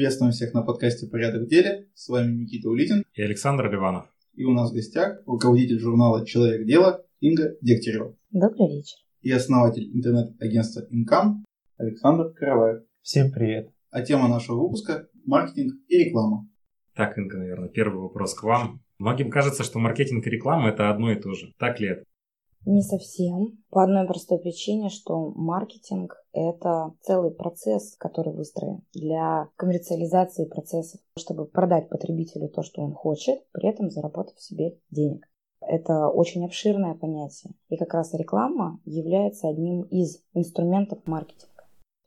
Приветствуем всех на подкасте «Порядок в деле». С вами Никита Улитин и Александр Ливанов. И у нас в гостях руководитель журнала «Человек дела» Инга Дегтярева. Добрый вечер. И основатель интернет-агентства «Инкам» Александр Караваев. Всем привет. А тема нашего выпуска – маркетинг и реклама. Так, Инга, наверное, первый вопрос к вам. Многим кажется, что маркетинг и реклама – это одно и то же. Так ли это? Не совсем. По одной простой причине, что маркетинг – это целый процесс, который выстроен для коммерциализации процессов, чтобы продать потребителю то, что он хочет, при этом заработав себе денег. Это очень обширное понятие. И как раз реклама является одним из инструментов маркетинга.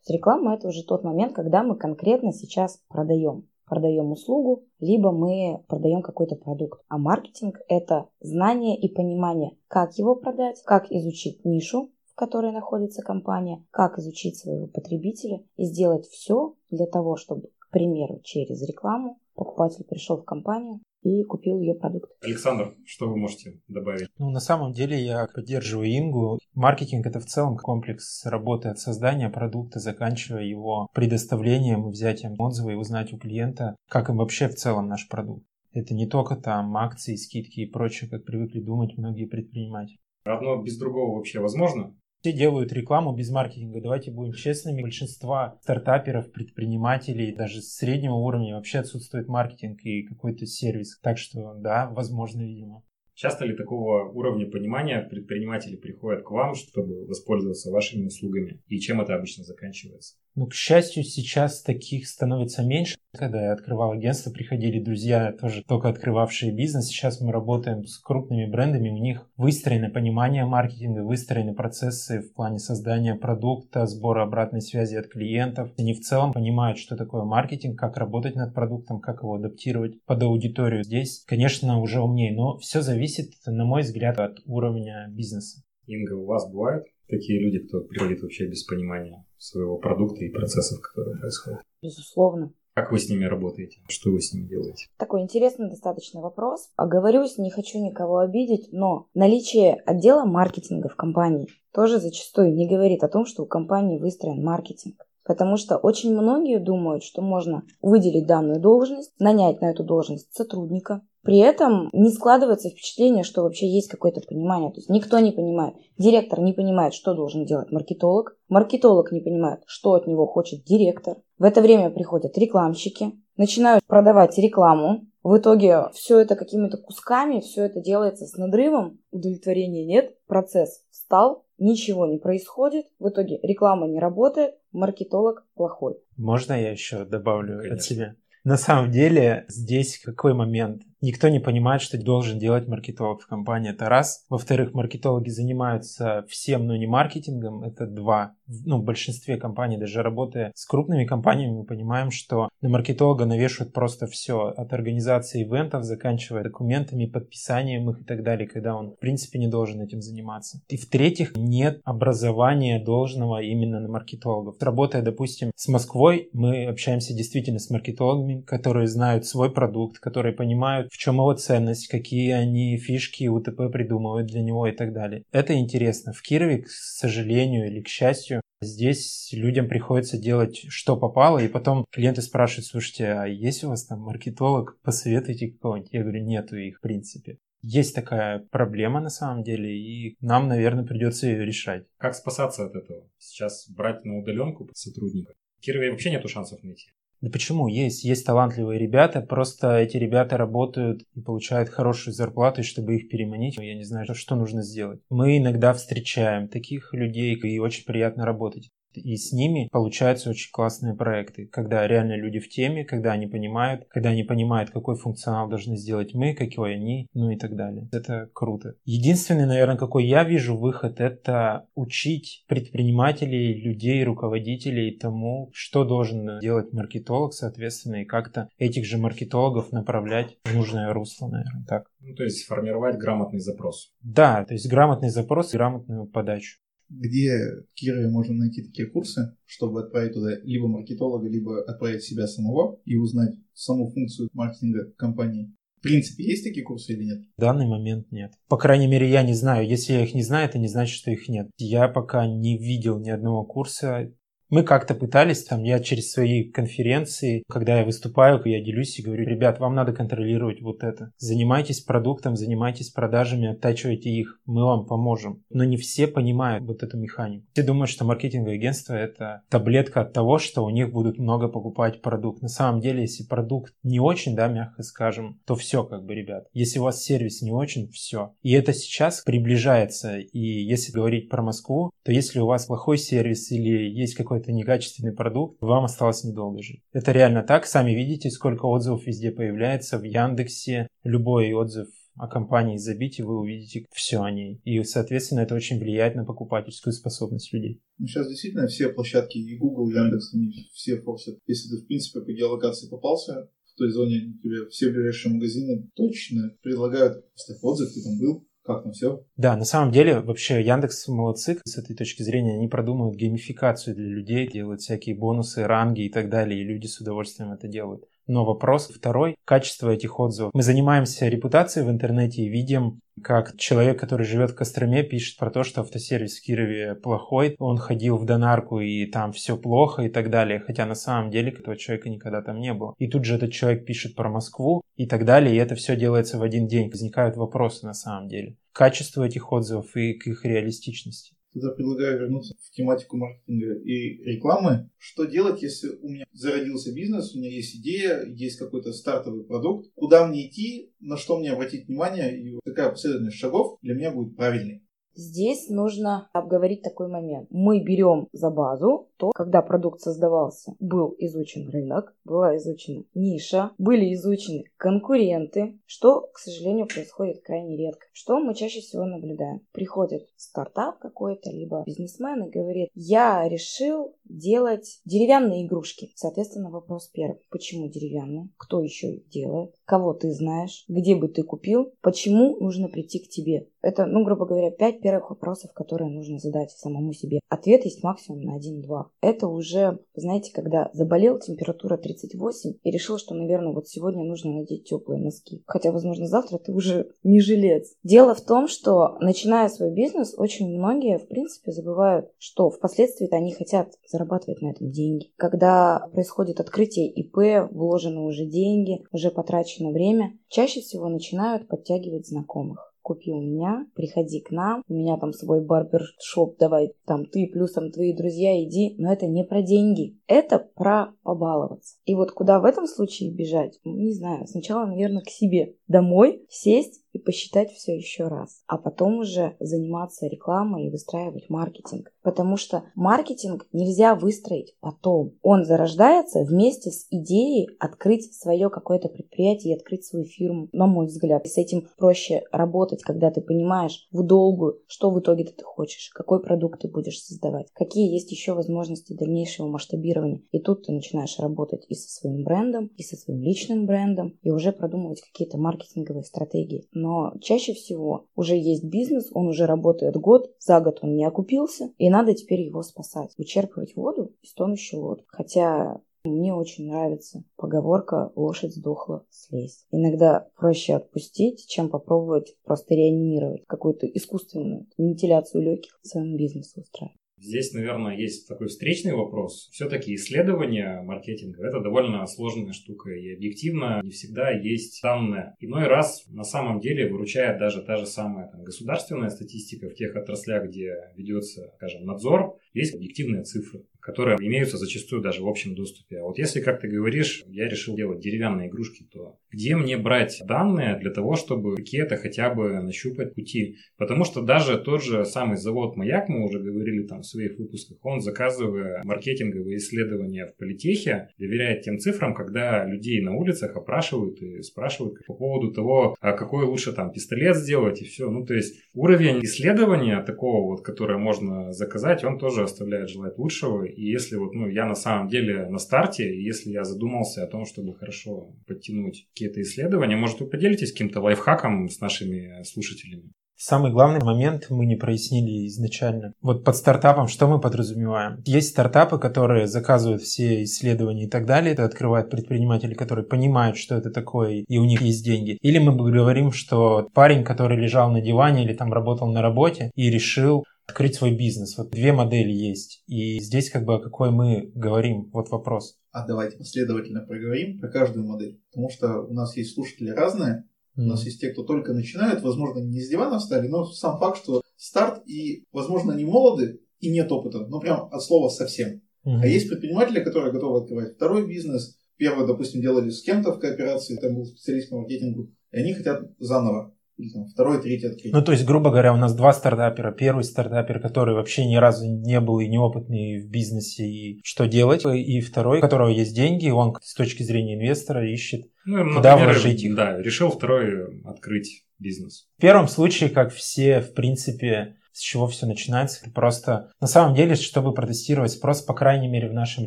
Реклама – это уже тот момент, когда мы конкретно сейчас продаем продаем услугу, либо мы продаем какой-то продукт. А маркетинг – это знание и понимание, как его продать, как изучить нишу, в которой находится компания, как изучить своего потребителя и сделать все для того, чтобы, к примеру, через рекламу покупатель пришел в компанию и купил ее продукт. Александр, что вы можете добавить? Ну, на самом деле я поддерживаю Ингу. Маркетинг – это в целом комплекс работы от создания продукта, заканчивая его предоставлением и взятием отзыва и узнать у клиента, как им вообще в целом наш продукт. Это не только там акции, скидки и прочее, как привыкли думать многие предприниматели. Одно без другого вообще возможно? Все делают рекламу без маркетинга. Давайте будем честными. Большинство стартаперов, предпринимателей, даже среднего уровня вообще отсутствует маркетинг и какой-то сервис. Так что да, возможно, видимо. Часто ли такого уровня понимания предприниматели приходят к вам, чтобы воспользоваться вашими услугами? И чем это обычно заканчивается? Ну, к счастью, сейчас таких становится меньше. Когда я открывал агентство, приходили друзья, тоже только открывавшие бизнес. Сейчас мы работаем с крупными брендами, у них выстроено понимание маркетинга, выстроены процессы в плане создания продукта, сбора обратной связи от клиентов. Они в целом понимают, что такое маркетинг, как работать над продуктом, как его адаптировать под аудиторию. Здесь, конечно, уже умнее, но все зависит, на мой взгляд, от уровня бизнеса. Инга, у вас бывают такие люди, кто приходит вообще без понимания своего продукта и процессов, которые происходят? Безусловно. Как вы с ними работаете? Что вы с ними делаете? Такой интересный достаточно вопрос. Оговорюсь, не хочу никого обидеть, но наличие отдела маркетинга в компании тоже зачастую не говорит о том, что у компании выстроен маркетинг. Потому что очень многие думают, что можно выделить данную должность, нанять на эту должность сотрудника, при этом не складывается впечатление, что вообще есть какое-то понимание. То есть никто не понимает. Директор не понимает, что должен делать маркетолог. Маркетолог не понимает, что от него хочет директор. В это время приходят рекламщики, начинают продавать рекламу. В итоге все это какими-то кусками, все это делается с надрывом. Удовлетворения нет. Процесс встал, ничего не происходит. В итоге реклама не работает, маркетолог плохой. Можно я еще добавлю Конечно. от себя? На самом деле здесь какой момент? Никто не понимает, что должен делать маркетолог в компании. Это раз. Во-вторых, маркетологи занимаются всем, но не маркетингом. Это два. Ну, в большинстве компаний, даже работая с крупными компаниями, мы понимаем, что на маркетолога навешивают просто все. От организации ивентов, заканчивая документами, подписанием их и так далее, когда он, в принципе, не должен этим заниматься. И в-третьих, нет образования должного именно на маркетологов. Работая, допустим, с Москвой, мы общаемся действительно с маркетологами, которые знают свой продукт, которые понимают, в чем его ценность, какие они фишки УТП придумывают для него и так далее. Это интересно. В Кирове, к сожалению или к счастью, Здесь людям приходится делать, что попало, и потом клиенты спрашивают, слушайте, а есть у вас там маркетолог, посоветуйте какого-нибудь? Я говорю, нету их в принципе. Есть такая проблема на самом деле, и нам, наверное, придется ее решать. Как спасаться от этого? Сейчас брать на удаленку сотрудника? В Кирове вообще нету шансов найти. Да почему? Есть, есть талантливые ребята, просто эти ребята работают и получают хорошую зарплату, и чтобы их переманить, я не знаю, что нужно сделать. Мы иногда встречаем таких людей, и очень приятно работать и с ними получаются очень классные проекты, когда реально люди в теме, когда они понимают, когда они понимают, какой функционал должны сделать мы, какой они, ну и так далее. Это круто. Единственный, наверное, какой я вижу выход, это учить предпринимателей, людей, руководителей тому, что должен делать маркетолог, соответственно, и как-то этих же маркетологов направлять в нужное русло, наверное, так. Ну, то есть формировать грамотный запрос. Да, то есть грамотный запрос и грамотную подачу где в можно найти такие курсы, чтобы отправить туда либо маркетолога, либо отправить себя самого и узнать саму функцию маркетинга компании. В принципе, есть такие курсы или нет? В данный момент нет. По крайней мере, я не знаю. Если я их не знаю, это не значит, что их нет. Я пока не видел ни одного курса. Мы как-то пытались, там, я через свои конференции, когда я выступаю, я делюсь и говорю, ребят, вам надо контролировать вот это. Занимайтесь продуктом, занимайтесь продажами, оттачивайте их, мы вам поможем. Но не все понимают вот эту механику. Все думают, что маркетинговое агентство — это таблетка от того, что у них будут много покупать продукт. На самом деле, если продукт не очень, да, мягко скажем, то все как бы, ребят. Если у вас сервис не очень, все. И это сейчас приближается. И если говорить про Москву, то если у вас плохой сервис или есть какой-то некачественный продукт, вам осталось недолго жить. Это реально так. Сами видите, сколько отзывов везде появляется. В Яндексе любой отзыв о компании забите, вы увидите все о ней. И, соответственно, это очень влияет на покупательскую способность людей. Ну, сейчас действительно все площадки, и Google, и Яндекс, они все форсят. Если ты, в принципе, по геолокации попался, в той зоне тебе все ближайшие магазины точно предлагают, поставь отзыв, ты там был, как там все? Да, на самом деле вообще Яндекс молодцы с этой точки зрения. Они продумывают геймификацию для людей, делают всякие бонусы, ранги и так далее, и люди с удовольствием это делают. Но вопрос второй – качество этих отзывов. Мы занимаемся репутацией в интернете и видим, как человек, который живет в Костроме, пишет про то, что автосервис в Кирове плохой, он ходил в Донарку и там все плохо и так далее, хотя на самом деле этого человека никогда там не было. И тут же этот человек пишет про Москву и так далее, и это все делается в один день. Возникают вопросы на самом деле. Качество этих отзывов и к их реалистичности. Тогда предлагаю вернуться в тематику маркетинга и рекламы. Что делать, если у меня зародился бизнес, у меня есть идея, есть какой-то стартовый продукт, куда мне идти, на что мне обратить внимание и какая последовательность шагов для меня будет правильной. Здесь нужно обговорить такой момент. Мы берем за базу то, когда продукт создавался, был изучен рынок, была изучена ниша, были изучены конкуренты, что, к сожалению, происходит крайне редко. Что мы чаще всего наблюдаем? Приходит стартап какой-то, либо бизнесмен и говорит, я решил делать деревянные игрушки. Соответственно, вопрос первый. Почему деревянные? Кто еще их делает? Кого ты знаешь? Где бы ты купил? Почему нужно прийти к тебе? Это, ну, грубо говоря, пять первых вопросов, которые нужно задать самому себе. Ответ есть максимум на один-два. Это уже, знаете, когда заболел, температура 38, и решил, что, наверное, вот сегодня нужно надеть теплые носки. Хотя, возможно, завтра ты уже не жилец. Дело в том, что, начиная свой бизнес, очень многие, в принципе, забывают, что впоследствии они хотят зарабатывать на этом деньги. Когда происходит открытие ИП, вложены уже деньги, уже потрачено время, чаще всего начинают подтягивать знакомых купи у меня, приходи к нам, у меня там свой барбершоп, давай там ты плюсом твои друзья иди, но это не про деньги, это про побаловаться. И вот куда в этом случае бежать? Не знаю, сначала, наверное, к себе домой, сесть и посчитать все еще раз, а потом уже заниматься рекламой и выстраивать маркетинг. Потому что маркетинг нельзя выстроить потом. Он зарождается вместе с идеей открыть свое какое-то предприятие и открыть свою фирму, на мой взгляд. С этим проще работать, когда ты понимаешь в долгую, что в итоге ты хочешь, какой продукт ты будешь создавать, какие есть еще возможности дальнейшего масштабирования. И тут ты начинаешь работать и со своим брендом, и со своим личным брендом, и уже продумывать какие-то маркетинговые стратегии но чаще всего уже есть бизнес, он уже работает год, за год он не окупился, и надо теперь его спасать, вычерпывать воду из тонущей лодки. Хотя мне очень нравится поговорка «лошадь сдохла, слезь». Иногда проще отпустить, чем попробовать просто реанимировать какую-то искусственную вентиляцию легких своему бизнесу устраивать. Здесь, наверное, есть такой встречный вопрос. Все-таки исследование маркетинга – это довольно сложная штука, и объективно не всегда есть данные. Иной раз на самом деле выручает даже та же самая там, государственная статистика в тех отраслях, где ведется, скажем, надзор, есть объективные цифры которые имеются зачастую даже в общем доступе. А вот если, как ты говоришь, я решил делать деревянные игрушки, то где мне брать данные для того, чтобы какие-то хотя бы нащупать пути? Потому что даже тот же самый завод «Маяк», мы уже говорили там в своих выпусках, он заказывая маркетинговые исследования в политехе, доверяет тем цифрам, когда людей на улицах опрашивают и спрашивают по поводу того, а какой лучше там пистолет сделать и все. Ну, то есть уровень исследования такого вот, которое можно заказать, он тоже оставляет желать лучшего. И если вот, ну, я на самом деле на старте, и если я задумался о том, чтобы хорошо подтянуть какие-то исследования, может, вы поделитесь каким-то лайфхаком с нашими слушателями? Самый главный момент мы не прояснили изначально. Вот под стартапом что мы подразумеваем? Есть стартапы, которые заказывают все исследования и так далее. Это открывают предприниматели, которые понимают, что это такое, и у них есть деньги. Или мы говорим, что парень, который лежал на диване или там работал на работе и решил открыть свой бизнес. Вот две модели есть. И здесь как бы о какой мы говорим. Вот вопрос. А давайте последовательно проговорим про каждую модель. Потому что у нас есть слушатели разные. Mm. У нас есть те, кто только начинают, возможно, не с дивана встали, но сам факт, что старт и, возможно, не молоды и нет опыта, ну прям от слова совсем. Mm-hmm. А есть предприниматели, которые готовы открывать второй бизнес. Первый, допустим, делали с кем-то в кооперации, там был специалист по маркетингу, и они хотят заново или там второй, третий открыть. Ну, то есть, грубо говоря, у нас два стартапера. Первый стартапер, который вообще ни разу не был и неопытный в бизнесе, и что делать. И второй, у которого есть деньги, он с точки зрения инвестора ищет, ну, куда например, вложить их. Да, решил второй открыть бизнес. В первом случае, как все, в принципе, с чего все начинается. Просто на самом деле, чтобы протестировать спрос, по крайней мере, в нашем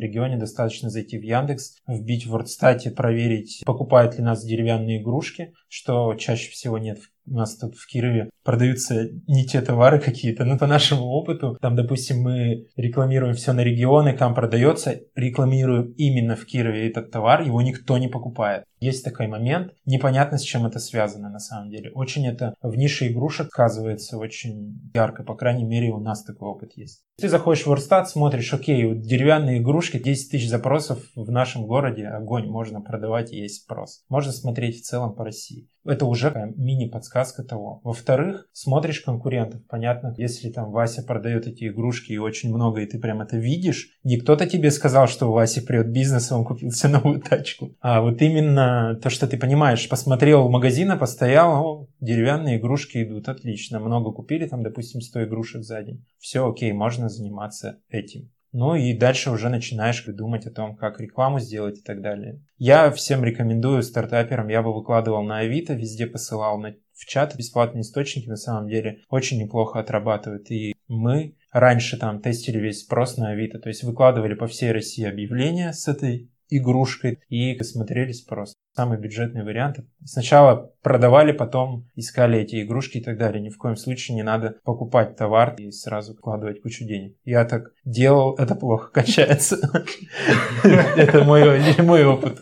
регионе достаточно зайти в Яндекс, вбить в WordStat, проверить, покупают ли нас деревянные игрушки, что чаще всего нет в у нас тут в Кирове продаются не те товары какие-то, но по нашему опыту, там, допустим, мы рекламируем все на регионы, там продается, рекламируем именно в Кирове этот товар, его никто не покупает. Есть такой момент, непонятно с чем это связано на самом деле. Очень это в нише игрушек оказывается очень ярко, по крайней мере у нас такой опыт есть. Ты заходишь в Wordstat, смотришь, окей, деревянные игрушки, 10 тысяч запросов в нашем городе, огонь, можно продавать, есть спрос. Можно смотреть в целом по России. Это уже мини-подсказка того. Во-вторых, смотришь конкурентов. Понятно, если там Вася продает эти игрушки и очень много, и ты прям это видишь, не кто-то тебе сказал, что у Васи придет бизнес, и он купил себе новую тачку. А вот именно то, что ты понимаешь, посмотрел в магазин, постоял, деревянные игрушки идут, отлично. Много купили, там, допустим, 100 игрушек за день. Все окей, можно заниматься этим. Ну и дальше уже начинаешь думать о том, как рекламу сделать и так далее. Я всем рекомендую стартаперам, я бы выкладывал на Авито, везде посылал на, в чат. Бесплатные источники на самом деле очень неплохо отрабатывают. И мы раньше там тестили весь спрос на Авито, то есть выкладывали по всей России объявления с этой игрушкой и смотрели спрос. Самый бюджетный вариант. Сначала продавали, потом искали эти игрушки и так далее. Ни в коем случае не надо покупать товар и сразу вкладывать кучу денег. Я так делал, это плохо кончается. Это мой опыт.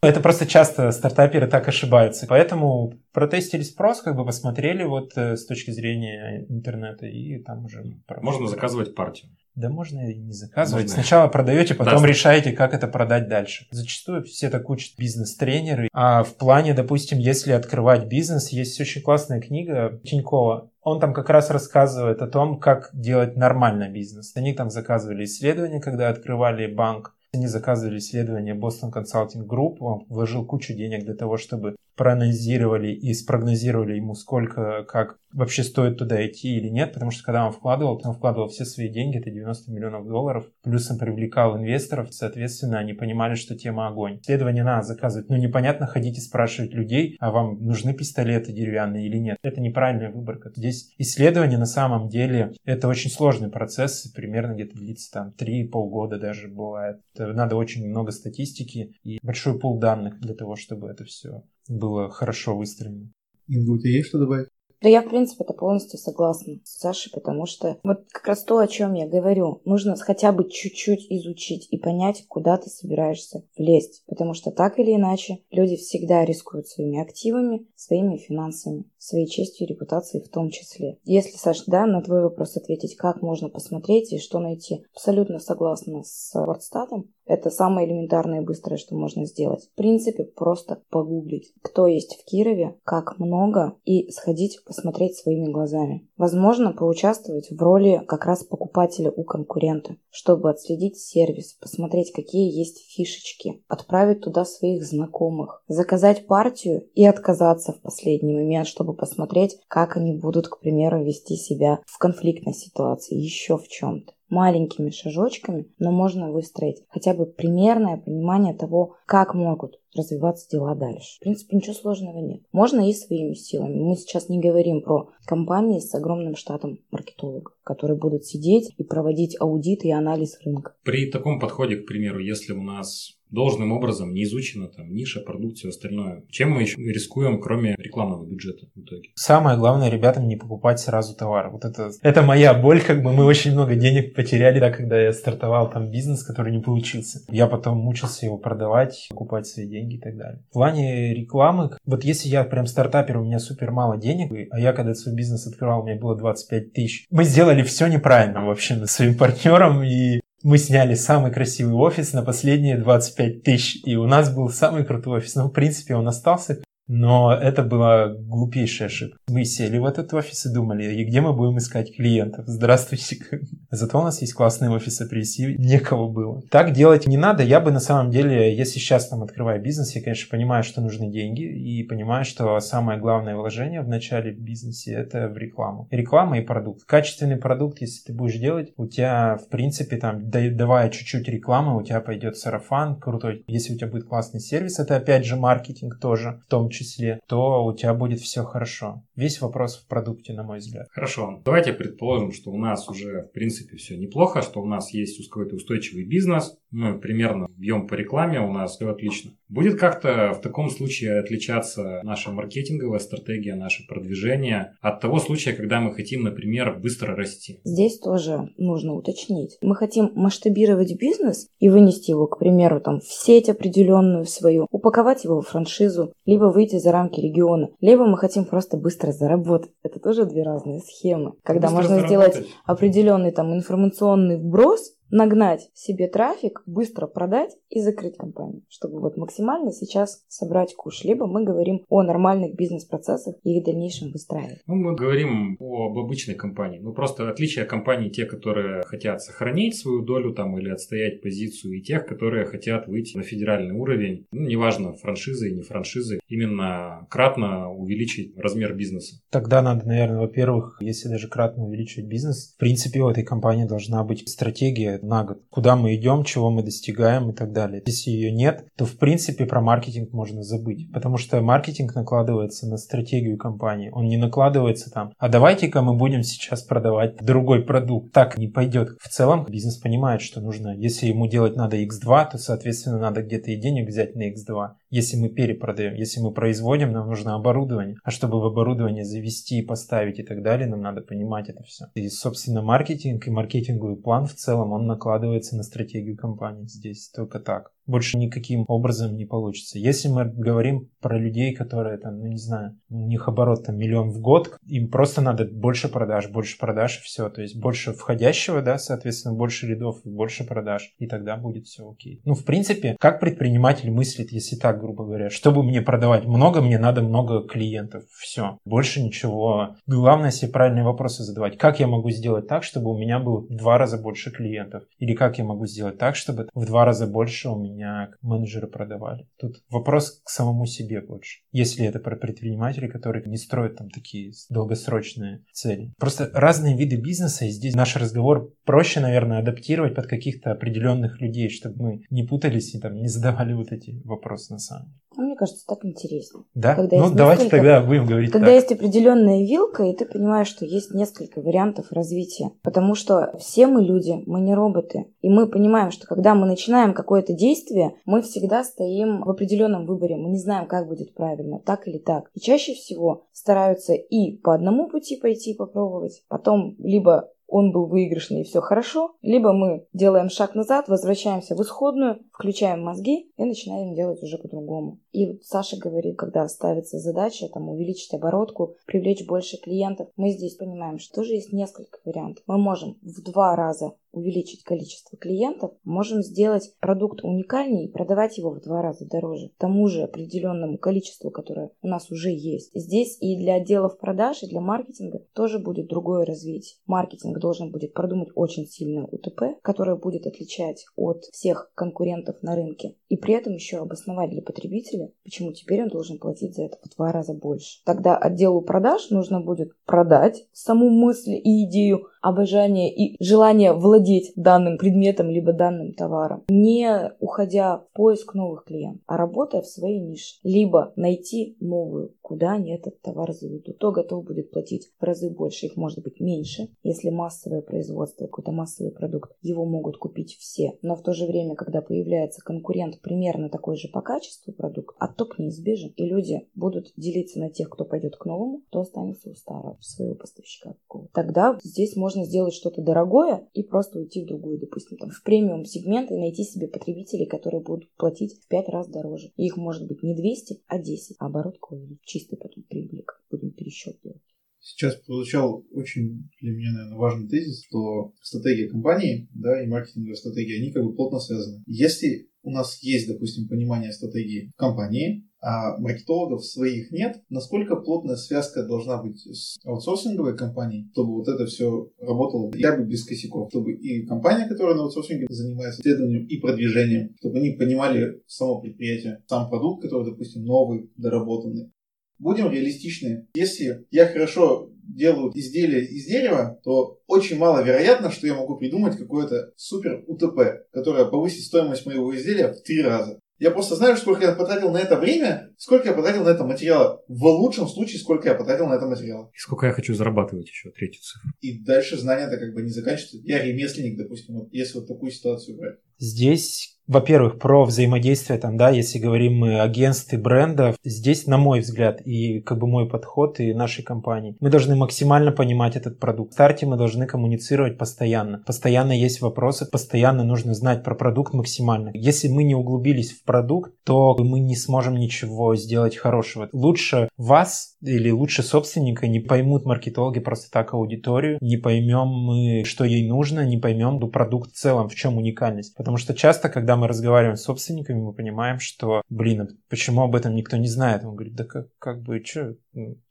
Это просто часто стартаперы так ошибаются. Поэтому протестили спрос, как бы посмотрели вот э, с точки зрения интернета и там уже... Можно заказывать партию. Да можно и не заказывать. Можно. Сначала продаете, потом да. решаете, как это продать дальше. Зачастую все так учат бизнес-тренеры. А в плане, допустим, если открывать бизнес, есть очень классная книга Тинькова. Он там как раз рассказывает о том, как делать нормальный бизнес. Они там заказывали исследования, когда открывали банк. Они заказывали исследование Boston Consulting Group, он вложил кучу денег для того, чтобы проанализировали и спрогнозировали ему, сколько, как вообще стоит туда идти или нет, потому что когда он вкладывал, он вкладывал все свои деньги, это 90 миллионов долларов, плюс он привлекал инвесторов, соответственно, они понимали, что тема огонь. Исследование надо заказывать, ну непонятно ходить и спрашивать людей, а вам нужны пистолеты деревянные или нет. Это неправильная выборка. Здесь исследование на самом деле это очень сложный процесс, примерно где-то длится там 3 полгода даже бывает. Надо очень много статистики и большой пул данных для того, чтобы это все было хорошо выстроено. Инга, у тебя есть что добавить? Да я, в принципе, это полностью согласна с Сашей, потому что вот как раз то, о чем я говорю, нужно хотя бы чуть-чуть изучить и понять, куда ты собираешься влезть. Потому что так или иначе люди всегда рискуют своими активами, своими финансами, своей честью и репутацией в том числе. Если, Саш, да, на твой вопрос ответить, как можно посмотреть и что найти, абсолютно согласна с Вордстатом. Это самое элементарное и быстрое, что можно сделать. В принципе, просто погуглить, кто есть в Кирове, как много, и сходить посмотреть своими глазами. Возможно, поучаствовать в роли как раз покупателя у конкурента, чтобы отследить сервис, посмотреть, какие есть фишечки, отправить туда своих знакомых, заказать партию и отказаться в последний момент, чтобы посмотреть, как они будут, к примеру, вести себя в конфликтной ситуации, еще в чем-то маленькими шажочками, но можно выстроить хотя бы примерное понимание того, как могут развиваться дела дальше. В принципе, ничего сложного нет. Можно и своими силами. Мы сейчас не говорим про компании с огромным штатом маркетологов, которые будут сидеть и проводить аудит и анализ рынка. При таком подходе, к примеру, если у нас должным образом не изучена там ниша, продукт, все остальное. Чем мы еще рискуем, кроме рекламного бюджета в итоге? Самое главное ребятам не покупать сразу товар. Вот это, это моя боль, как бы мы очень много денег потеряли, да, когда я стартовал там бизнес, который не получился. Я потом мучился его продавать, покупать свои деньги и так далее. В плане рекламы, вот если я прям стартапер, у меня супер мало денег, а я когда свой бизнес открывал, у меня было 25 тысяч. Мы сделали все неправильно вообще своим партнером, и мы сняли самый красивый офис на последние 25 тысяч, и у нас был самый крутой офис. Ну, в принципе, он остался. Но это была глупейшая ошибка. Мы сели в этот офис и думали, и где мы будем искать клиентов? Здравствуйте. Зато у нас есть классные офисы, привести некого было. Так делать не надо. Я бы на самом деле, если сейчас там открываю бизнес, я, конечно, понимаю, что нужны деньги и понимаю, что самое главное вложение в начале в бизнесе это в рекламу. Реклама и продукт. Качественный продукт, если ты будешь делать, у тебя, в принципе, там, давая чуть-чуть рекламы, у тебя пойдет сарафан крутой. Если у тебя будет классный сервис, это опять же маркетинг тоже, в том числе числе, то у тебя будет все хорошо. Весь вопрос в продукте, на мой взгляд. Хорошо. Давайте предположим, что у нас уже, в принципе, все неплохо, что у нас есть какой-то устойчивый бизнес, мы примерно бьем по рекламе, у нас все отлично. Будет как-то в таком случае отличаться наша маркетинговая стратегия, наше продвижение от того случая, когда мы хотим, например, быстро расти? Здесь тоже нужно уточнить. Мы хотим масштабировать бизнес и вынести его, к примеру, там, в сеть определенную свою, упаковать его в франшизу, либо выйти за рамки региона, либо мы хотим просто быстро заработать. Это тоже две разные схемы. Когда быстро можно заработать. сделать определенный там информационный вброс, нагнать себе трафик, быстро продать и закрыть компанию, чтобы вот максимально сейчас собрать куш. Либо мы говорим о нормальных бизнес-процессах и их дальнейшем выстраивании. Ну, мы говорим об обычной компании. Ну, просто отличие компаний те, которые хотят сохранить свою долю там или отстоять позицию, и тех, которые хотят выйти на федеральный уровень. Ну, неважно, франшизы и не франшизы, именно кратно увеличить размер бизнеса. Тогда надо, наверное, во-первых, если даже кратно увеличивать бизнес, в принципе, у этой компании должна быть стратегия на год. Куда мы идем, чего мы достигаем и так далее. Если ее нет, то в принципе про маркетинг можно забыть. Потому что маркетинг накладывается на стратегию компании. Он не накладывается там, а давайте-ка мы будем сейчас продавать другой продукт. Так не пойдет. В целом бизнес понимает, что нужно. Если ему делать надо X2, то соответственно надо где-то и денег взять на X2 если мы перепродаем. Если мы производим, нам нужно оборудование. А чтобы в оборудование завести, поставить и так далее, нам надо понимать это все. И, собственно, маркетинг и маркетинговый план в целом, он накладывается на стратегию компании. Здесь только так больше никаким образом не получится. Если мы говорим про людей, которые там, ну не знаю, у них оборот там миллион в год, им просто надо больше продаж, больше продаж и все. То есть больше входящего, да, соответственно, больше рядов и больше продаж, и тогда будет все окей. Ну, в принципе, как предприниматель мыслит, если так, грубо говоря, чтобы мне продавать много, мне надо много клиентов. Все. Больше ничего. Главное себе правильные вопросы задавать. Как я могу сделать так, чтобы у меня было в два раза больше клиентов? Или как я могу сделать так, чтобы в два раза больше у меня меня менеджеры продавали. Тут вопрос к самому себе больше. Если это про предпринимателей, которые не строят там такие долгосрочные цели. Просто разные виды бизнеса, и здесь наш разговор проще, наверное, адаптировать под каких-то определенных людей, чтобы мы не путались и там не задавали вот эти вопросы на самом деле. А мне кажется, так интересно. Да? Когда ну, давайте несколько... тогда будем говорить Когда так. есть определенная вилка, и ты понимаешь, что есть несколько вариантов развития. Потому что все мы люди, мы не роботы. И мы понимаем, что когда мы начинаем какое-то действие, мы всегда стоим в определенном выборе. Мы не знаем, как будет правильно, так или так. И чаще всего стараются и по одному пути пойти попробовать, потом либо он был выигрышный и все хорошо, либо мы делаем шаг назад, возвращаемся в исходную, включаем мозги и начинаем делать уже по-другому. И вот Саша говорит, когда ставится задача там, увеличить оборотку, привлечь больше клиентов, мы здесь понимаем, что тоже есть несколько вариантов. Мы можем в два раза увеличить количество клиентов, можем сделать продукт уникальнее и продавать его в два раза дороже, тому же определенному количеству, которое у нас уже есть. Здесь и для отделов продаж, и для маркетинга тоже будет другое развитие. Маркетинг должен будет продумать очень сильное УТП, которое будет отличать от всех конкурентов на рынке, и при этом еще обосновать для потребителя, почему теперь он должен платить за это в два раза больше. Тогда отделу продаж нужно будет продать саму мысль и идею обожание и желание владеть данным предметом либо данным товаром, не уходя в поиск новых клиентов, а работая в своей нише. Либо найти новую, куда они этот товар заведут. Кто готов будет платить в разы больше, их может быть меньше. Если массовое производство, какой-то массовый продукт, его могут купить все. Но в то же время, когда появляется конкурент примерно такой же по качеству продукт, отток неизбежен. И люди будут делиться на тех, кто пойдет к новому, кто останется у старого своего поставщика. Тогда здесь можно сделать что-то дорогое и просто уйти в другую, допустим, там, в премиум сегмент и найти себе потребителей, которые будут платить в 5 раз дороже. И их может быть не 200, а 10, а оборот увеличить. Чистый потом прибыли, как будем пересчет делать. Сейчас прозвучал очень для меня, наверное, важный тезис, что стратегия компании да, и маркетинговая стратегия, они как бы плотно связаны. Если у нас есть, допустим, понимание стратегии компании, а маркетологов своих нет, насколько плотная связка должна быть с аутсорсинговой компанией, чтобы вот это все работало я бы без косяков, чтобы и компания, которая на аутсорсинге занимается исследованием и продвижением, чтобы они понимали само предприятие, сам продукт, который, допустим, новый, доработанный. Будем реалистичны. Если я хорошо делаю изделие из дерева, то очень маловероятно, что я могу придумать какое-то супер УТП, которое повысит стоимость моего изделия в три раза. Я просто знаю, сколько я потратил на это время, сколько я потратил на это материала. В лучшем случае, сколько я потратил на это материала. И сколько я хочу зарабатывать еще, третью цифру. И дальше знания-то как бы не заканчиваются. Я ремесленник, допустим, вот если вот такую ситуацию брать. Здесь во-первых, про взаимодействие, там, да, если говорим мы агентств и брендов, здесь, на мой взгляд, и как бы мой подход и нашей компании, мы должны максимально понимать этот продукт. В старте мы должны коммуницировать постоянно. Постоянно есть вопросы, постоянно нужно знать про продукт максимально. Если мы не углубились в продукт, то мы не сможем ничего сделать хорошего. Лучше вас или лучше собственника не поймут маркетологи просто так аудиторию, не поймем мы, что ей нужно, не поймем продукт в целом, в чем уникальность. Потому что часто, когда мы разговариваем с собственниками, мы понимаем, что, блин, а почему об этом никто не знает? Он говорит, да как, как бы, что,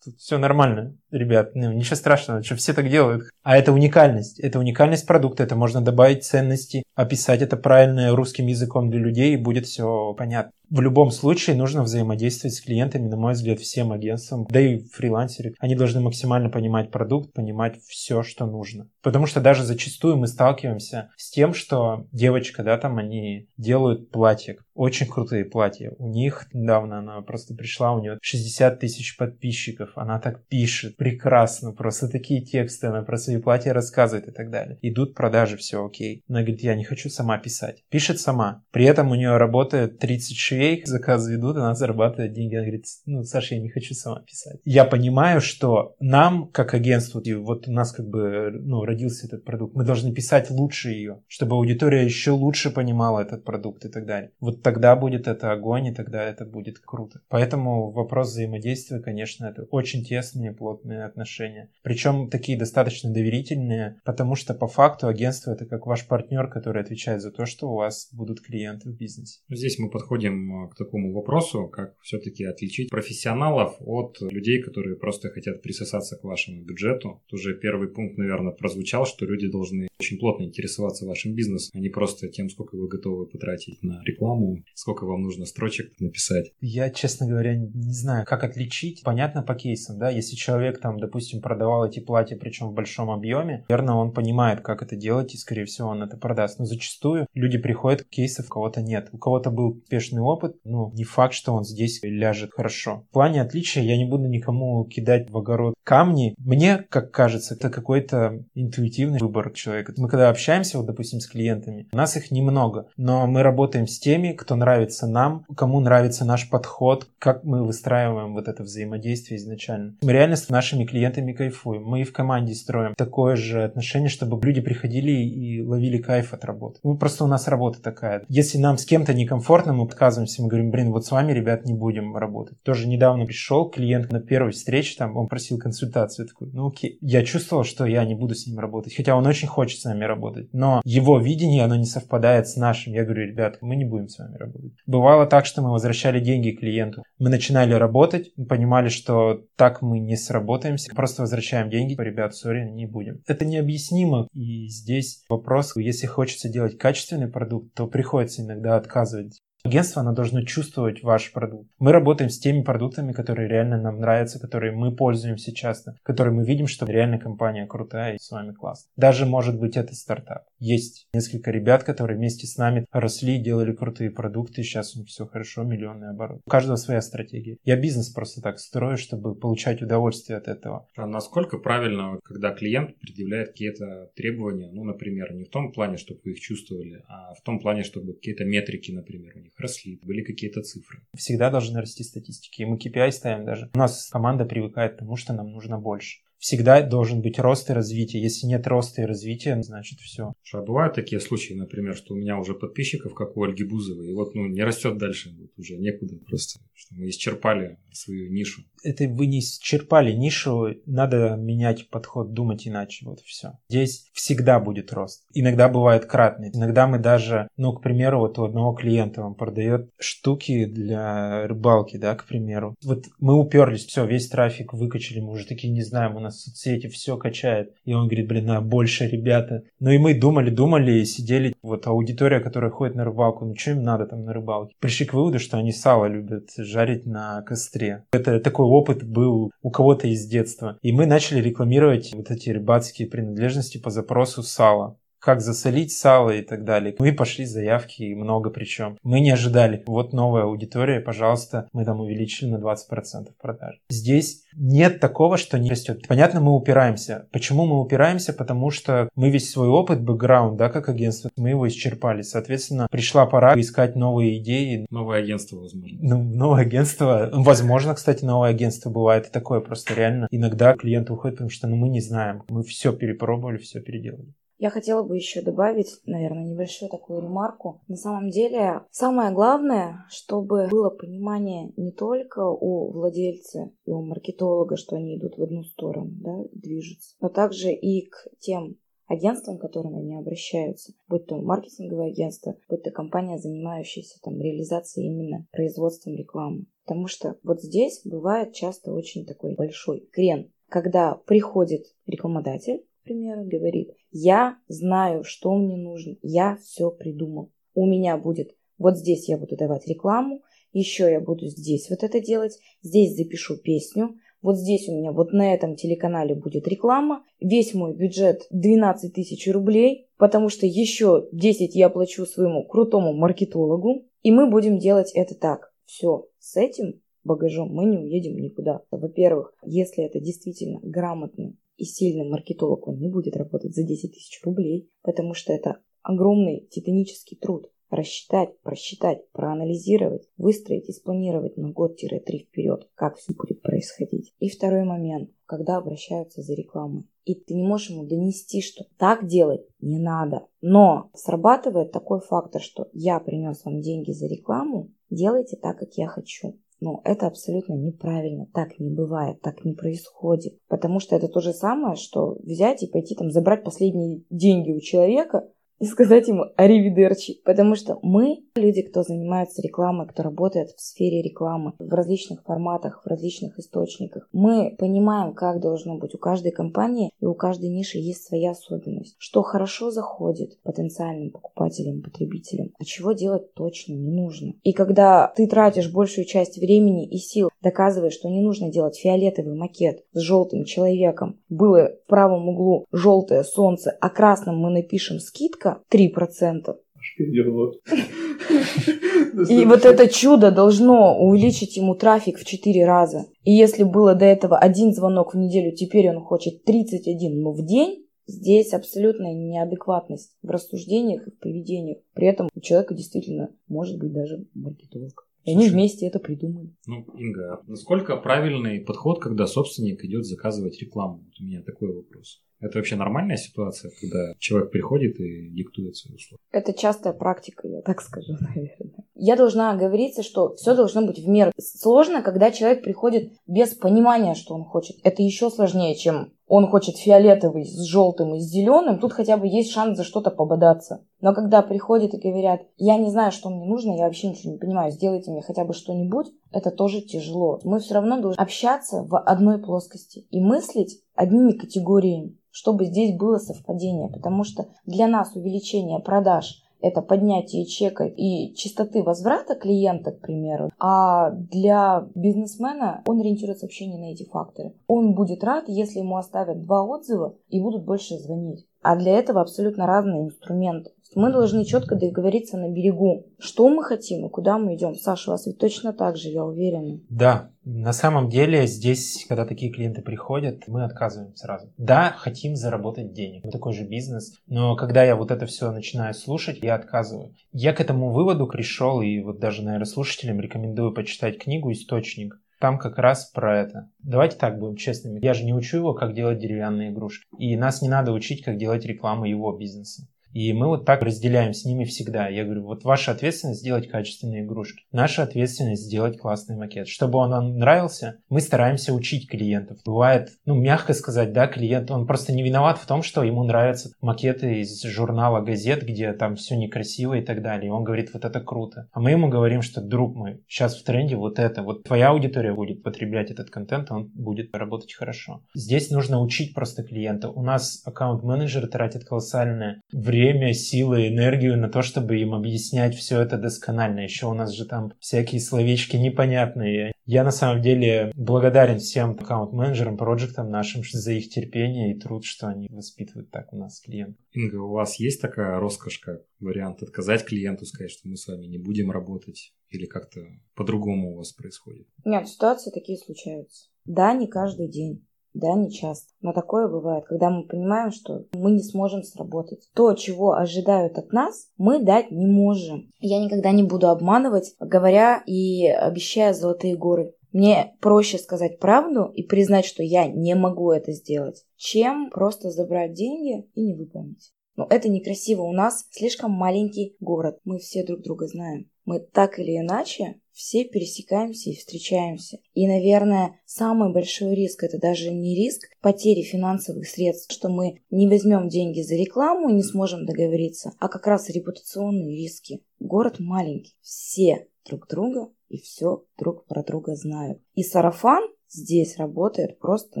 тут все нормально, ребят, ну, ничего страшного, что все так делают. А это уникальность, это уникальность продукта, это можно добавить ценности, описать это правильно русским языком для людей, и будет все понятно. В любом случае нужно взаимодействовать с клиентами, на мой взгляд, всем агентствам, да и фрилансеры. Они должны максимально понимать продукт, понимать все, что нужно. Потому что даже зачастую мы сталкиваемся с тем, что девочка, да, там они делают платье, очень крутые платья. У них недавно она просто пришла, у нее 60 тысяч подписчиков. Она так пишет, прекрасно, просто такие тексты, она про свои платья рассказывает и так далее. Идут продажи, все окей. Она говорит, я не хочу сама писать. Пишет сама. При этом у нее работает 30 швей, заказы идут, она зарабатывает деньги. Она говорит, ну, Саша, я не хочу сама писать. Я понимаю, что нам, как агентству, и вот у нас как бы, ну, родился этот продукт, мы должны писать лучше ее, чтобы аудитория еще лучше понимала этот продукт и так далее. Вот тогда будет это огонь, и тогда это будет круто. Поэтому вопрос взаимодействия, конечно, это очень тесные, плотные отношения. Причем такие достаточно доверительные, потому что по факту агентство это как ваш партнер, который отвечает за то, что у вас будут клиенты в бизнесе. Здесь мы подходим к такому вопросу, как все-таки отличить профессионалов от людей, которые просто хотят присосаться к вашему бюджету. Тут уже первый пункт, наверное, прозвучал, что люди должны очень плотно интересоваться вашим бизнесом, а не просто тем, сколько вы готовы потратить на рекламу, сколько вам нужно строчек написать? Я, честно говоря, не знаю, как отличить. Понятно по кейсам, да, если человек там, допустим, продавал эти платья, причем в большом объеме, наверное, он понимает, как это делать, и, скорее всего, он это продаст. Но зачастую люди приходят к кейсам, у кого-то нет. У кого-то был успешный опыт, ну, не факт, что он здесь ляжет хорошо. В плане отличия я не буду никому кидать в огород камни. Мне, как кажется, это какой-то интуитивный выбор человека. Мы когда общаемся, вот, допустим, с клиентами, у нас их немного, но мы работаем с теми, кто нравится нам, кому нравится наш подход, как мы выстраиваем вот это взаимодействие изначально. Мы реально с нашими клиентами кайфуем. Мы и в команде строим такое же отношение, чтобы люди приходили и ловили кайф от работы. Ну, просто у нас работа такая. Если нам с кем-то некомфортно, мы отказываемся, мы говорим, блин, вот с вами, ребят, не будем работать. Тоже недавно пришел клиент на первой встрече, там, он просил консультацию. Я такой, ну окей. Я чувствовал, что я не буду с ним работать, хотя он очень хочет с нами работать. Но его видение, оно не совпадает с нашим. Я говорю, ребят, мы не будем с вами работать. Бывало так, что мы возвращали деньги клиенту. Мы начинали работать, понимали, что так мы не сработаемся, просто возвращаем деньги. Ребят, сори, не будем. Это необъяснимо. И здесь вопрос, если хочется делать качественный продукт, то приходится иногда отказывать Агентство, оно должно чувствовать ваш продукт. Мы работаем с теми продуктами, которые реально нам нравятся, которые мы пользуемся часто, которые мы видим, что реально компания крутая и с вами классно. Даже, может быть, это стартап. Есть несколько ребят, которые вместе с нами росли, делали крутые продукты, сейчас у них все хорошо, миллионный оборот. У каждого своя стратегия. Я бизнес просто так строю, чтобы получать удовольствие от этого. А насколько правильно, когда клиент предъявляет какие-то требования, ну, например, не в том плане, чтобы вы их чувствовали, а в том плане, чтобы какие-то метрики, например, у них росли, были какие-то цифры. Всегда должны расти статистики. И мы KPI ставим даже. У нас команда привыкает к тому, что нам нужно больше всегда должен быть рост и развитие. Если нет роста и развития, значит все. А бывают такие случаи, например, что у меня уже подписчиков, как у Ольги Бузовой, и вот ну, не растет дальше, вот уже некуда просто, что мы исчерпали свою нишу. Это вы не исчерпали нишу, надо менять подход, думать иначе, вот все. Здесь всегда будет рост. Иногда бывает кратный. Иногда мы даже, ну, к примеру, вот у одного клиента он продает штуки для рыбалки, да, к примеру. Вот мы уперлись, все, весь трафик выкачали, мы уже такие не знаем, у нас соцсети все качает. И он говорит, блин, а больше ребята. Ну и мы думали, думали и сидели. Вот аудитория, которая ходит на рыбалку, ну что им надо там на рыбалке? Пришли к выводу, что они сало любят жарить на костре. Это такой опыт был у кого-то из детства. И мы начали рекламировать вот эти рыбацкие принадлежности по запросу сала как засолить сало и так далее. Мы пошли заявки, и много причем. Мы не ожидали. Вот новая аудитория, пожалуйста, мы там увеличили на 20% продаж. Здесь нет такого, что не растет. Понятно, мы упираемся. Почему мы упираемся? Потому что мы весь свой опыт, бэкграунд, да, как агентство, мы его исчерпали. Соответственно, пришла пора искать новые идеи. Новое агентство, возможно. Ну, новое агентство. Возможно, кстати, новое агентство бывает и такое. Просто реально иногда клиенты уходят, потому что ну, мы не знаем. Мы все перепробовали, все переделали. Я хотела бы еще добавить, наверное, небольшую такую ремарку. На самом деле, самое главное, чтобы было понимание не только у владельца и у маркетолога, что они идут в одну сторону, да, движутся, но также и к тем агентствам, к которым они обращаются, будь то маркетинговое агентство, будь то компания, занимающаяся там реализацией именно производством рекламы. Потому что вот здесь бывает часто очень такой большой крен, когда приходит рекламодатель, примеру, говорит, я знаю, что мне нужно. Я все придумал. У меня будет вот здесь я буду давать рекламу, еще я буду здесь вот это делать, здесь запишу песню, вот здесь у меня вот на этом телеканале будет реклама, весь мой бюджет 12 тысяч рублей, потому что еще 10 я плачу своему крутому маркетологу, и мы будем делать это так. Все, с этим багажом мы не уедем никуда. Во-первых, если это действительно грамотный и сильный маркетолог, он не будет работать за 10 тысяч рублей, потому что это огромный титанический труд. Рассчитать, просчитать, проанализировать, выстроить и спланировать на год-три вперед, как все будет происходить. И второй момент, когда обращаются за рекламой. И ты не можешь ему донести, что так делать не надо. Но срабатывает такой фактор, что я принес вам деньги за рекламу, делайте так, как я хочу. Но это абсолютно неправильно. Так не бывает, так не происходит. Потому что это то же самое, что взять и пойти там забрать последние деньги у человека, и сказать ему «Аривидерчи», потому что мы, люди, кто занимается рекламой, кто работает в сфере рекламы, в различных форматах, в различных источниках, мы понимаем, как должно быть. У каждой компании и у каждой ниши есть своя особенность, что хорошо заходит потенциальным покупателям, потребителям, а чего делать точно не нужно. И когда ты тратишь большую часть времени и сил, доказывая, что не нужно делать фиолетовый макет с желтым человеком, было в правом углу желтое солнце, а красным мы напишем скидка, ставка 3%. И вот это чудо должно увеличить ему трафик в 4 раза. И если было до этого один звонок в неделю, теперь он хочет 31, но в день, здесь абсолютная неадекватность в рассуждениях и в поведениях. При этом у человека действительно может быть даже маркетолог. И они вместе это придумали. Ну, Инга, насколько правильный подход, когда собственник идет заказывать рекламу? Вот у меня такой вопрос. Это вообще нормальная ситуация, когда человек приходит и диктует свои условия? Это частая практика, я так скажу, наверное. Я должна оговориться, что все должно быть в меру. Сложно, когда человек приходит без понимания, что он хочет. Это еще сложнее, чем он хочет фиолетовый с желтым и с зеленым, тут хотя бы есть шанс за что-то пободаться. Но когда приходят и говорят, я не знаю, что мне нужно, я вообще ничего не понимаю, сделайте мне хотя бы что-нибудь, это тоже тяжело. Мы все равно должны общаться в одной плоскости и мыслить одними категориями чтобы здесь было совпадение, потому что для нас увеличение продаж – это поднятие чека и частоты возврата клиента, к примеру, а для бизнесмена он ориентируется вообще не на эти факторы. Он будет рад, если ему оставят два отзыва и будут больше звонить. А для этого абсолютно разные инструменты. Мы должны четко договориться на берегу, что мы хотим и куда мы идем. Саша, у вас ведь точно так же, я уверена. Да, на самом деле здесь, когда такие клиенты приходят, мы отказываем сразу. Да, хотим заработать денег, мы такой же бизнес, но когда я вот это все начинаю слушать, я отказываю. Я к этому выводу пришел, и вот даже, наверное, слушателям рекомендую почитать книгу «Источник». Там как раз про это. Давайте так будем честными. Я же не учу его, как делать деревянные игрушки. И нас не надо учить, как делать рекламу его бизнеса. И мы вот так разделяем с ними всегда. Я говорю, вот ваша ответственность сделать качественные игрушки. Наша ответственность сделать классный макет. Чтобы он вам нравился, мы стараемся учить клиентов. Бывает, ну, мягко сказать, да, клиент, он просто не виноват в том, что ему нравятся макеты из журнала газет, где там все некрасиво и так далее. И он говорит, вот это круто. А мы ему говорим, что, друг мой, сейчас в тренде вот это. Вот твоя аудитория будет потреблять этот контент, он будет работать хорошо. Здесь нужно учить просто клиента. У нас аккаунт-менеджер тратит колоссальное время время, силы, энергию на то, чтобы им объяснять все это досконально. Еще у нас же там всякие словечки непонятные. Я на самом деле благодарен всем аккаунт-менеджерам, проектам нашим за их терпение и труд, что они воспитывают так у нас клиентов. Инга, у вас есть такая роскошь, как вариант отказать клиенту, сказать, что мы с вами не будем работать? Или как-то по-другому у вас происходит? Нет, ситуации такие случаются. Да, не каждый день. Да, не часто. Но такое бывает, когда мы понимаем, что мы не сможем сработать. То, чего ожидают от нас, мы дать не можем. Я никогда не буду обманывать, говоря и обещая золотые горы. Мне проще сказать правду и признать, что я не могу это сделать, чем просто забрать деньги и не выполнить. Но это некрасиво. У нас слишком маленький город. Мы все друг друга знаем. Мы так или иначе все пересекаемся и встречаемся. И, наверное, самый большой риск это даже не риск потери финансовых средств, что мы не возьмем деньги за рекламу и не сможем договориться, а как раз репутационные риски. Город маленький, все друг друга и все друг про друга знают. И сарафан здесь работает просто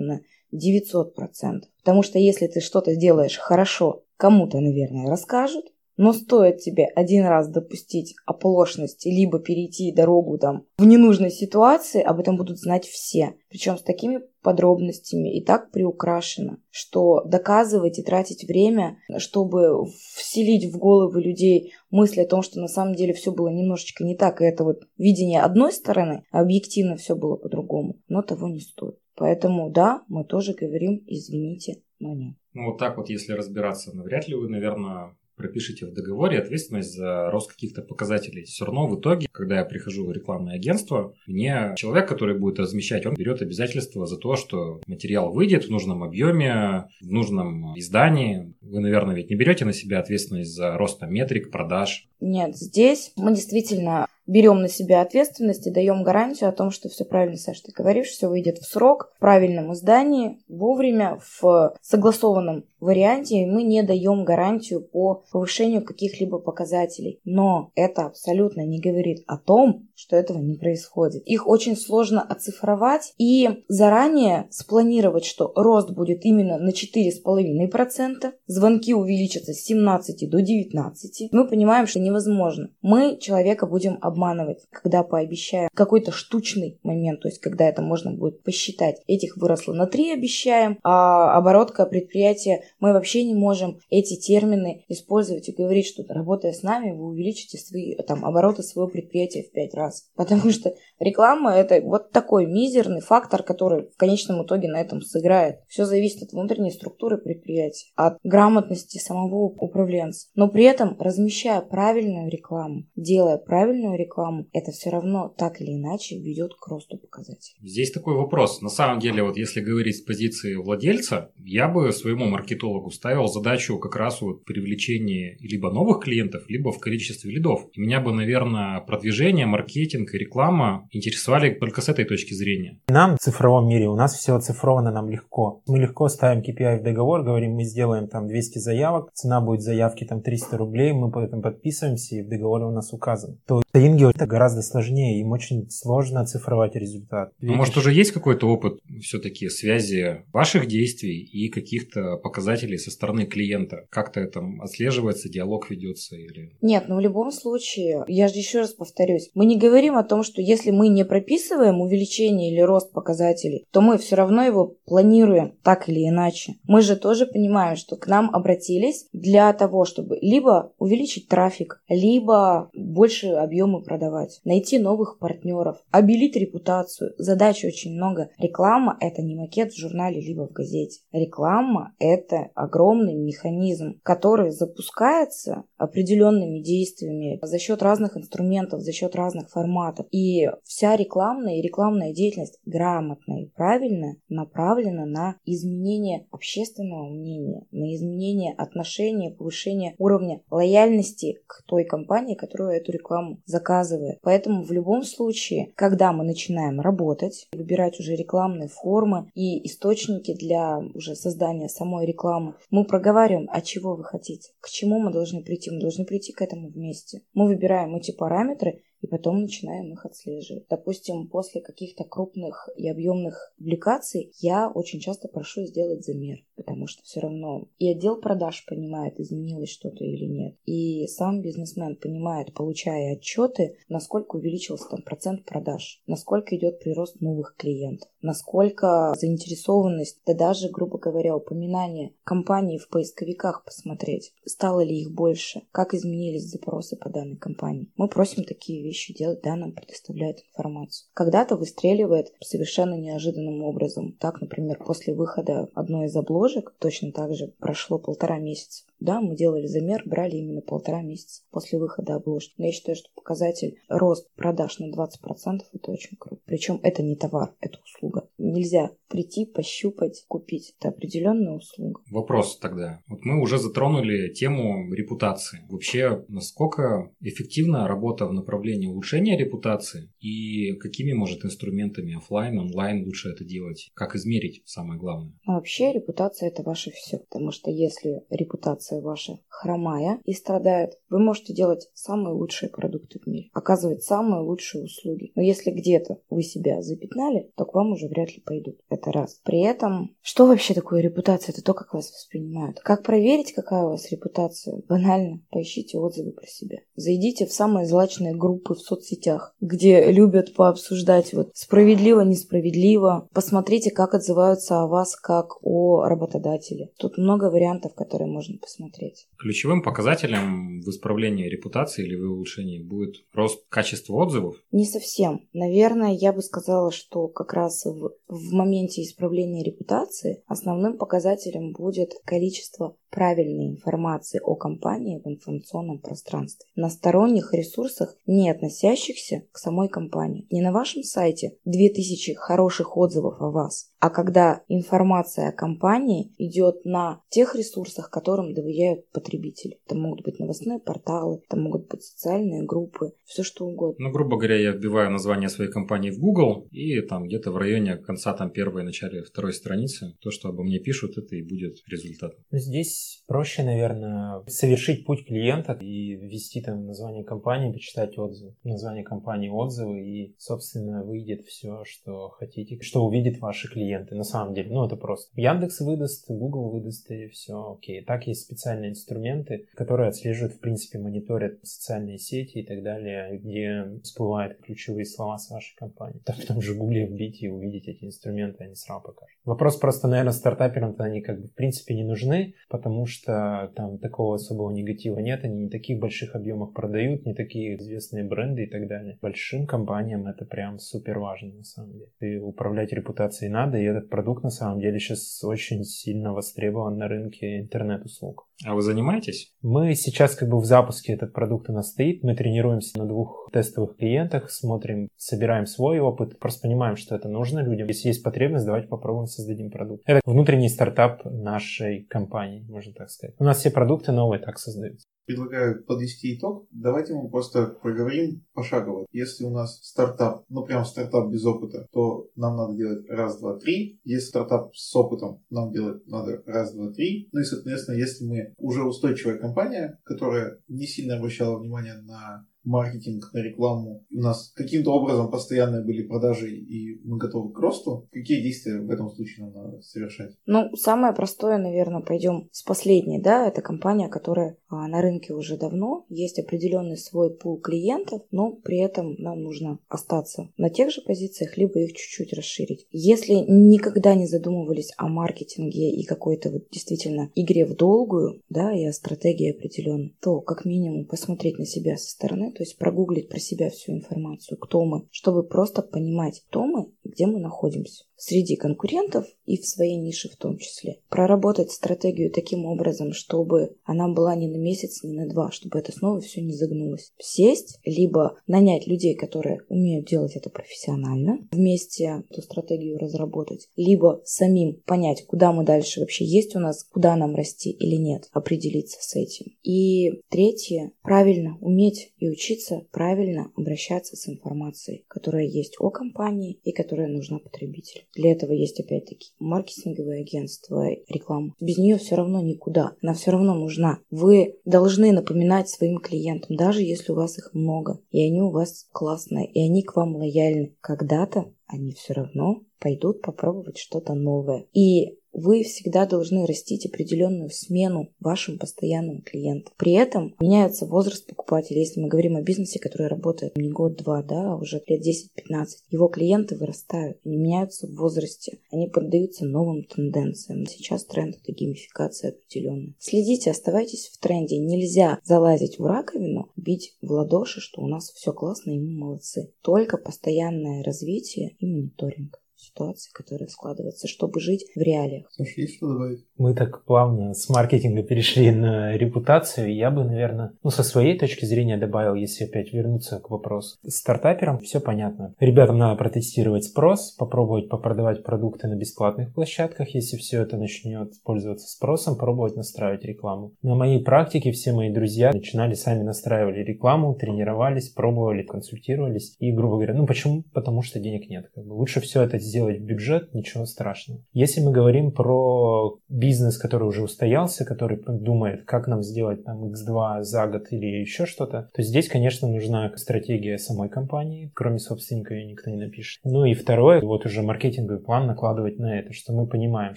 на 900%. Потому что если ты что-то делаешь хорошо, кому-то, наверное, расскажут, но стоит тебе один раз допустить оплошность, либо перейти дорогу там в ненужной ситуации, об этом будут знать все. Причем с такими подробностями и так приукрашено, что доказывать и тратить время, чтобы вселить в головы людей мысли о том, что на самом деле все было немножечко не так, и это вот видение одной стороны, а объективно все было по-другому, но того не стоит. Поэтому да, мы тоже говорим, извините, но нет. Ну вот так вот, если разбираться, навряд ли вы, наверное, пропишите в договоре ответственность за рост каких-то показателей. Все равно в итоге, когда я прихожу в рекламное агентство, мне человек, который будет размещать, он берет обязательство за то, что материал выйдет в нужном объеме, в нужном издании. Вы, наверное, ведь не берете на себя ответственность за рост метрик, продаж. Нет, здесь мы действительно берем на себя ответственность и даем гарантию о том, что все правильно, Саша, ты говоришь, все выйдет в срок, в правильном издании, вовремя, в согласованном варианте, мы не даем гарантию по повышению каких-либо показателей. Но это абсолютно не говорит о том, что этого не происходит. Их очень сложно оцифровать и заранее спланировать, что рост будет именно на 4,5%, звонки увеличатся с 17 до 19. Мы понимаем, что невозможно. Мы человека будем обманывать, когда пообещаем какой-то штучный момент, то есть когда это можно будет посчитать. Этих выросло на 3 обещаем, а оборотка предприятия мы вообще не можем эти термины использовать и говорить, что работая с нами, вы увеличите свои там, обороты своего предприятия в 5 раз. Потому что реклама это вот такой мизерный фактор, который в конечном итоге на этом сыграет. Все зависит от внутренней структуры предприятия, от грамотности самого управленца. Но при этом, размещая правильную рекламу, делая правильную рекламу, это все равно так или иначе ведет к росту показателей. Здесь такой вопрос. На самом деле, вот если говорить с позиции владельца, я бы своему маркетологу ставил задачу как раз вот привлечения либо новых клиентов, либо в количестве лидов. И меня бы, наверное, продвижение, маркетинг и реклама интересовали только с этой точки зрения. Нам в цифровом мире, у нас все оцифровано, нам легко. Мы легко ставим KPI в договор, говорим, мы сделаем там 200 заявок, цена будет заявки там 300 рублей, мы по этому подписываемся, и в договоре у нас указано. То Инге это гораздо сложнее, им очень сложно оцифровать результат. А может уже есть какой-то опыт все-таки связи ваших действий и каких-то показателей со стороны клиента? Как-то это отслеживается, диалог ведется или... Нет, но ну, в любом случае, я же еще раз повторюсь, мы не говорим о том, что если мы не прописываем увеличение или рост показателей, то мы все равно его планируем так или иначе. Мы же тоже понимаем, что к нам обратились для того, чтобы либо увеличить трафик, либо больше объемы продавать, найти новых партнеров, обелить репутацию. Задач очень много. Реклама – это не макет в журнале, либо в газете. Реклама – это огромный механизм, который запускается определенными действиями за счет разных инструментов, за счет разных форматов. И вся рекламная и рекламная деятельность грамотная и правильная направлена на изменение общественного мнения, на изменение отношения, повышение уровня лояльности к той компании, которая эту рекламу заказывает. Поэтому в любом случае, когда мы начинаем работать, выбирать уже рекламные формы и источники для уже создания самой рекламы, мы проговариваем, а чего вы хотите, к чему мы должны прийти. Мы должны прийти к этому вместе. Мы выбираем эти параметры и потом начинаем их отслеживать. Допустим, после каких-то крупных и объемных публикаций я очень часто прошу сделать замер, потому что все равно и отдел продаж понимает, изменилось что-то или нет, и сам бизнесмен понимает, получая отчеты, насколько увеличился там процент продаж, насколько идет прирост новых клиентов, насколько заинтересованность, да даже, грубо говоря, упоминание компании в поисковиках посмотреть, стало ли их больше, как изменились запросы по данной компании. Мы просим такие вещи делать, да, нам предоставляют информацию. Когда-то выстреливает совершенно неожиданным образом. Так, например, после выхода одной из обложек, точно так же прошло полтора месяца. Да, мы делали замер, брали именно полтора месяца после выхода обложки. Но я считаю, что показатель рост продаж на 20% это очень круто. Причем это не товар, это услуга. Нельзя прийти, пощупать, купить. Это определенная услуга. Вопрос тогда. Вот мы уже затронули тему репутации. Вообще, насколько эффективна работа в направлении улучшения репутации и какими, может, инструментами офлайн, онлайн лучше это делать? Как измерить самое главное? А вообще репутация это ваше все. Потому что если репутация ваша хромая и страдает, вы можете делать самые лучшие продукты в мире, оказывать самые лучшие услуги. Но если где-то вы себя запятнали, то к вам уже вряд ли пойдут. Это раз. При этом, что вообще такое репутация? Это то, как вас воспринимают. Как проверить, какая у вас репутация? Банально. Поищите отзывы про себя. Зайдите в самые злачные группы в соцсетях, где любят пообсуждать вот справедливо, несправедливо. Посмотрите, как отзываются о вас как о работодателе. Тут много вариантов, которые можно посмотреть. Ключевым показателем в исправлении репутации или в улучшении будет рост качества отзывов? Не совсем. Наверное, я бы сказала, что как раз в, в моменте исправления репутации основным показателем будет количество правильной информации о компании в информационном пространстве. На сторонних ресурсах, не относящихся к самой компании. Не на вашем сайте 2000 хороших отзывов о вас, а когда информация о компании идет на тех ресурсах, которым доверяют потребители. Это могут быть новостные порталы, это могут быть социальные группы, все что угодно. Ну, грубо говоря, я вбиваю название своей компании в Google, и там где-то в районе конца там первой, начале второй страницы, то, что обо мне пишут, это и будет результат. Здесь проще, наверное, совершить путь клиента и ввести там название компании, почитать отзывы. Название компании, отзывы, и, собственно, выйдет все, что хотите, что увидят ваши клиенты. На самом деле, ну, это просто. Яндекс выдаст, Google выдаст, и все, окей. Так есть специальные инструменты, которые отслеживают, в принципе, мониторят социальные сети и так далее, где всплывают ключевые слова с вашей компании. Так в том же Google вбить и увидеть эти инструменты, они сразу покажут. Вопрос просто, наверное, стартаперам-то они как бы в принципе не нужны, потому потому что там такого особого негатива нет, они не таких больших объемах продают, не такие известные бренды и так далее. Большим компаниям это прям супер важно на самом деле. И управлять репутацией надо, и этот продукт на самом деле сейчас очень сильно востребован на рынке интернет-услуг. А вы занимаетесь? Мы сейчас как бы в запуске этот продукт у нас стоит. Мы тренируемся на двух тестовых клиентах, смотрим, собираем свой опыт, просто понимаем, что это нужно людям. Если есть потребность, давайте попробуем создадим продукт. Это внутренний стартап нашей компании, можно так сказать. У нас все продукты новые так создаются предлагаю подвести итог. Давайте мы просто проговорим пошагово. Если у нас стартап, ну прям стартап без опыта, то нам надо делать раз, два, три. Если стартап с опытом, нам делать надо раз, два, три. Ну и, соответственно, если мы уже устойчивая компания, которая не сильно обращала внимание на маркетинг, на рекламу, у нас каким-то образом постоянные были продажи, и мы готовы к росту, какие действия в этом случае нам надо совершать? Ну, самое простое, наверное, пойдем с последней, да, это компания, которая на рынке уже давно, есть определенный свой пул клиентов, но при этом нам нужно остаться на тех же позициях, либо их чуть-чуть расширить. Если никогда не задумывались о маркетинге и какой-то вот действительно игре в долгую, да, и о стратегии определенной, то как минимум посмотреть на себя со стороны, то есть прогуглить про себя всю информацию, кто мы, чтобы просто понимать, кто мы где мы находимся среди конкурентов и в своей нише в том числе. Проработать стратегию таким образом, чтобы она была не на месяц, не на два, чтобы это снова все не загнулось. Сесть, либо нанять людей, которые умеют делать это профессионально, вместе эту стратегию разработать, либо самим понять, куда мы дальше вообще есть у нас, куда нам расти или нет, определиться с этим. И третье, правильно уметь и учиться правильно обращаться с информацией, которая есть о компании и которая нужна потребителю. Для этого есть опять-таки маркетинговое агентство, реклама. Без нее все равно никуда. Она все равно нужна. Вы должны напоминать своим клиентам, даже если у вас их много, и они у вас классные, и они к вам лояльны. Когда-то они все равно пойдут попробовать что-то новое. И вы всегда должны растить определенную смену вашим постоянным клиентам. При этом меняется возраст покупателя. Если мы говорим о бизнесе, который работает не год-два, да, а уже лет 10-15, его клиенты вырастают, они меняются в возрасте, они поддаются новым тенденциям. Сейчас тренд это геймификация определенная. Следите, оставайтесь в тренде. Нельзя залазить в раковину, бить в ладоши, что у нас все классно и мы молодцы. Только постоянное развитие и мониторинг ситуации, которая складывается, чтобы жить в реалиях. Саша, есть что добавить? Мы так плавно с маркетинга перешли на репутацию. Я бы, наверное, ну, со своей точки зрения добавил, если опять вернуться к вопросу. С стартапером все понятно. Ребятам надо протестировать спрос, попробовать попродавать продукты на бесплатных площадках, если все это начнет пользоваться спросом, пробовать настраивать рекламу. На моей практике все мои друзья начинали сами настраивали рекламу, тренировались, пробовали, консультировались. И, грубо говоря, ну почему? Потому что денег нет. Как бы. Лучше все это сделать в бюджет, ничего страшного. Если мы говорим про бизнес, который уже устоялся, который думает, как нам сделать там X2 за год или еще что-то, то здесь, конечно, нужна стратегия самой компании, кроме собственника ее никто не напишет. Ну и второе, вот уже маркетинговый план накладывать на это, что мы понимаем,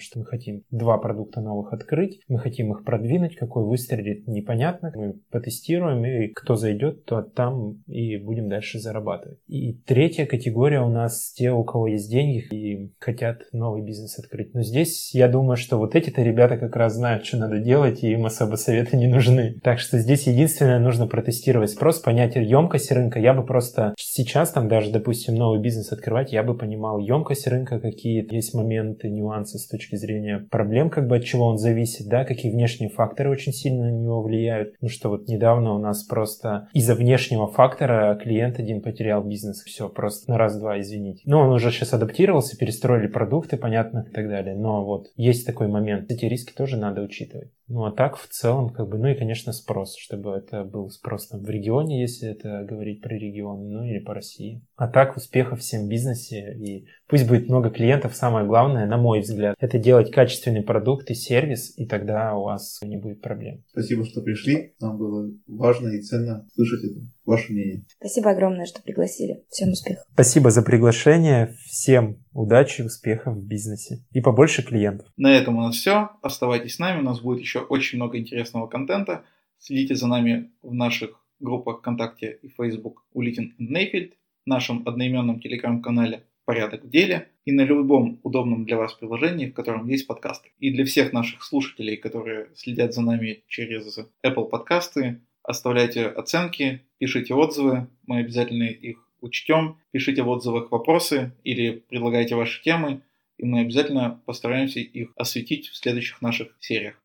что мы хотим два продукта новых открыть, мы хотим их продвинуть, какой выстрелит, непонятно, мы потестируем, и кто зайдет, то там и будем дальше зарабатывать. И третья категория у нас те, у кого есть деньги, и хотят новый бизнес открыть. Но здесь я думаю, что вот эти-то ребята как раз знают, что надо делать, и им особо советы не нужны. Так что здесь единственное, нужно протестировать спрос, понять емкость рынка. Я бы просто сейчас там даже, допустим, новый бизнес открывать, я бы понимал емкость рынка, какие есть моменты, нюансы с точки зрения проблем, как бы от чего он зависит, да, какие внешние факторы очень сильно на него влияют. Ну что вот недавно у нас просто из-за внешнего фактора клиент один потерял бизнес. Все, просто на раз-два, извините. Но он уже сейчас адаптировал адаптировался, перестроили продукты, понятно, и так далее. Но вот есть такой момент. Эти риски тоже надо учитывать. Ну а так в целом, как бы, ну и, конечно, спрос, чтобы это был спрос там, в регионе, если это говорить про регион, ну или по России. А так успехов всем в бизнесе и пусть будет много клиентов, самое главное, на мой взгляд, это делать качественный продукт и сервис, и тогда у вас не будет проблем. Спасибо, что пришли. Нам было важно и ценно слышать это, ваше мнение. Спасибо огромное, что пригласили. Всем успехов. Спасибо за приглашение. Всем удачи, успехов в бизнесе и побольше клиентов. На этом у нас все. Оставайтесь с нами, у нас будет еще очень много интересного контента. Следите за нами в наших группах ВКонтакте и Facebook Улитин Нейфельд, нашем одноименном телеграм-канале «Порядок в деле» и на любом удобном для вас приложении, в котором есть подкасты. И для всех наших слушателей, которые следят за нами через Apple подкасты, оставляйте оценки, пишите отзывы, мы обязательно их учтем, пишите в отзывах вопросы или предлагайте ваши темы, и мы обязательно постараемся их осветить в следующих наших сериях.